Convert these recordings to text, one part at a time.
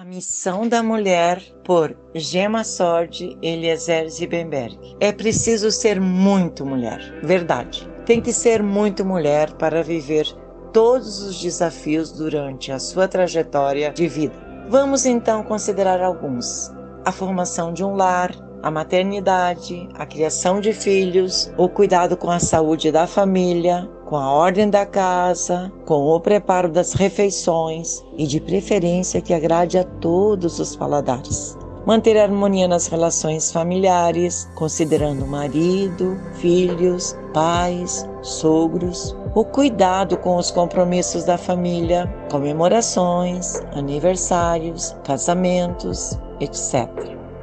A Missão da Mulher, por Gemma Sordi Eliezer Zibenberg. É preciso ser muito mulher, verdade. Tem que ser muito mulher para viver todos os desafios durante a sua trajetória de vida. Vamos então considerar alguns: a formação de um lar, a maternidade, a criação de filhos, o cuidado com a saúde da família, com a ordem da casa, com o preparo das refeições e de preferência que agrade a todos os paladares. Manter harmonia nas relações familiares, considerando marido, filhos, pais, sogros, o cuidado com os compromissos da família, comemorações, aniversários, casamentos, etc.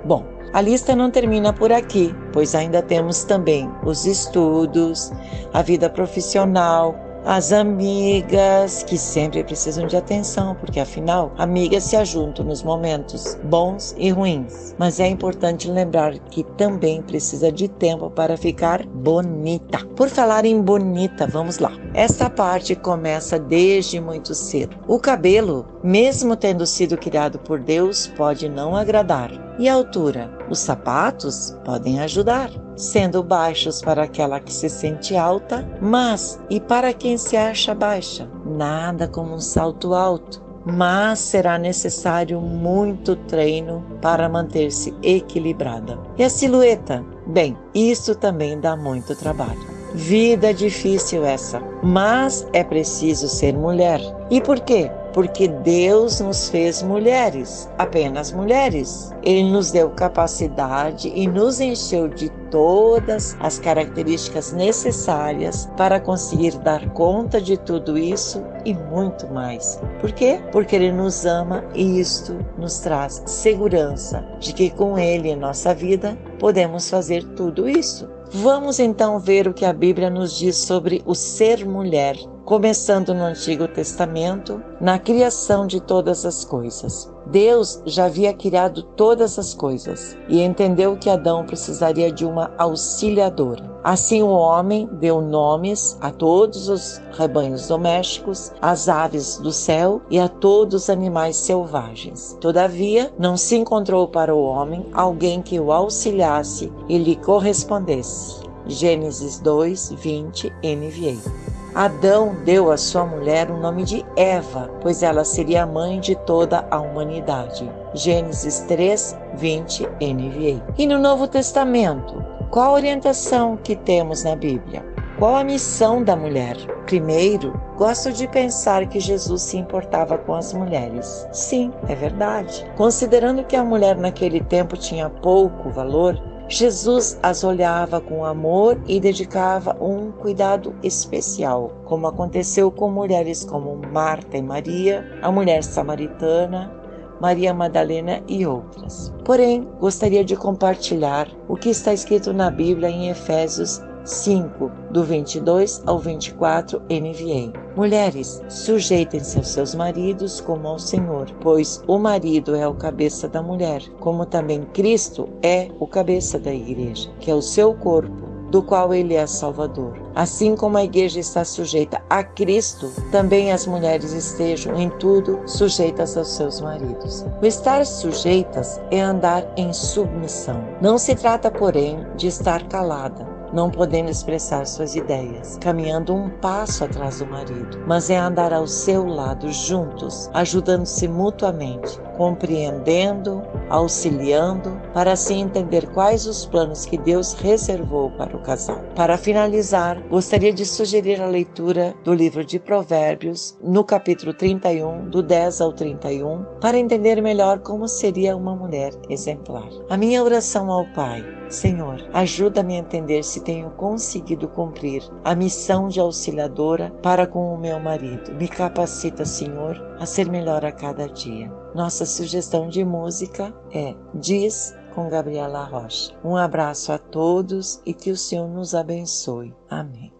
Bom, a lista não termina por aqui, pois ainda temos também os estudos, a vida profissional, as amigas que sempre precisam de atenção, porque afinal, amigas se ajuntam nos momentos bons e ruins. Mas é importante lembrar que também precisa de tempo para ficar bonita. Por falar em bonita, vamos lá. Esta parte começa desde muito cedo. O cabelo, mesmo tendo sido criado por Deus, pode não agradar. E altura? Os sapatos podem ajudar sendo baixos para aquela que se sente alta, mas e para quem se acha baixa? Nada como um salto alto, mas será necessário muito treino para manter-se equilibrada. E a silhueta? Bem, isso também dá muito trabalho. Vida difícil essa, mas é preciso ser mulher. E por quê? Porque Deus nos fez mulheres, apenas mulheres. Ele nos deu capacidade e nos encheu de todas as características necessárias para conseguir dar conta de tudo isso e muito mais. Por quê? Porque Ele nos ama e isto nos traz segurança de que com Ele em nossa vida podemos fazer tudo isso. Vamos então ver o que a Bíblia nos diz sobre o ser mulher começando no Antigo Testamento, na criação de todas as coisas. Deus já havia criado todas as coisas e entendeu que Adão precisaria de uma auxiliadora. Assim, o homem deu nomes a todos os rebanhos domésticos, às aves do céu e a todos os animais selvagens. Todavia, não se encontrou para o homem alguém que o auxiliasse e lhe correspondesse. Gênesis 2, 20, NVA. Adão deu à sua mulher o nome de Eva, pois ela seria a mãe de toda a humanidade. Gênesis 3, 20 NVA. E no Novo Testamento, qual a orientação que temos na Bíblia? Qual a missão da mulher? Primeiro, gosto de pensar que Jesus se importava com as mulheres. Sim, é verdade. Considerando que a mulher naquele tempo tinha pouco valor, Jesus as olhava com amor e dedicava um cuidado especial, como aconteceu com mulheres como Marta e Maria, a mulher samaritana, Maria Madalena e outras. Porém, gostaria de compartilhar o que está escrito na Bíblia em Efésios 5, do 22 ao 24, NVA. Mulheres, sujeitem-se aos seus maridos como ao Senhor, pois o marido é o cabeça da mulher, como também Cristo é o cabeça da igreja, que é o seu corpo do qual ele é Salvador. Assim como a igreja está sujeita a Cristo, também as mulheres estejam em tudo sujeitas aos seus maridos. O estar sujeitas é andar em submissão. Não se trata, porém, de estar calada, não podendo expressar suas ideias, caminhando um passo atrás do marido, mas é andar ao seu lado juntos, ajudando-se mutuamente, compreendendo, auxiliando, para assim entender quais os planos que Deus reservou para o casal. Para finalizar, gostaria de sugerir a leitura do livro de Provérbios, no capítulo 31, do 10 ao 31, para entender melhor como seria uma mulher exemplar. A minha oração ao Pai, Senhor, ajuda-me a entender se tenho conseguido cumprir a missão de auxiliadora para com o meu marido. Me capacita, Senhor, a ser melhor a cada dia. Nossa sugestão de música é Diz com Gabriela Rocha. Um abraço a todos e que o Senhor nos abençoe. Amém.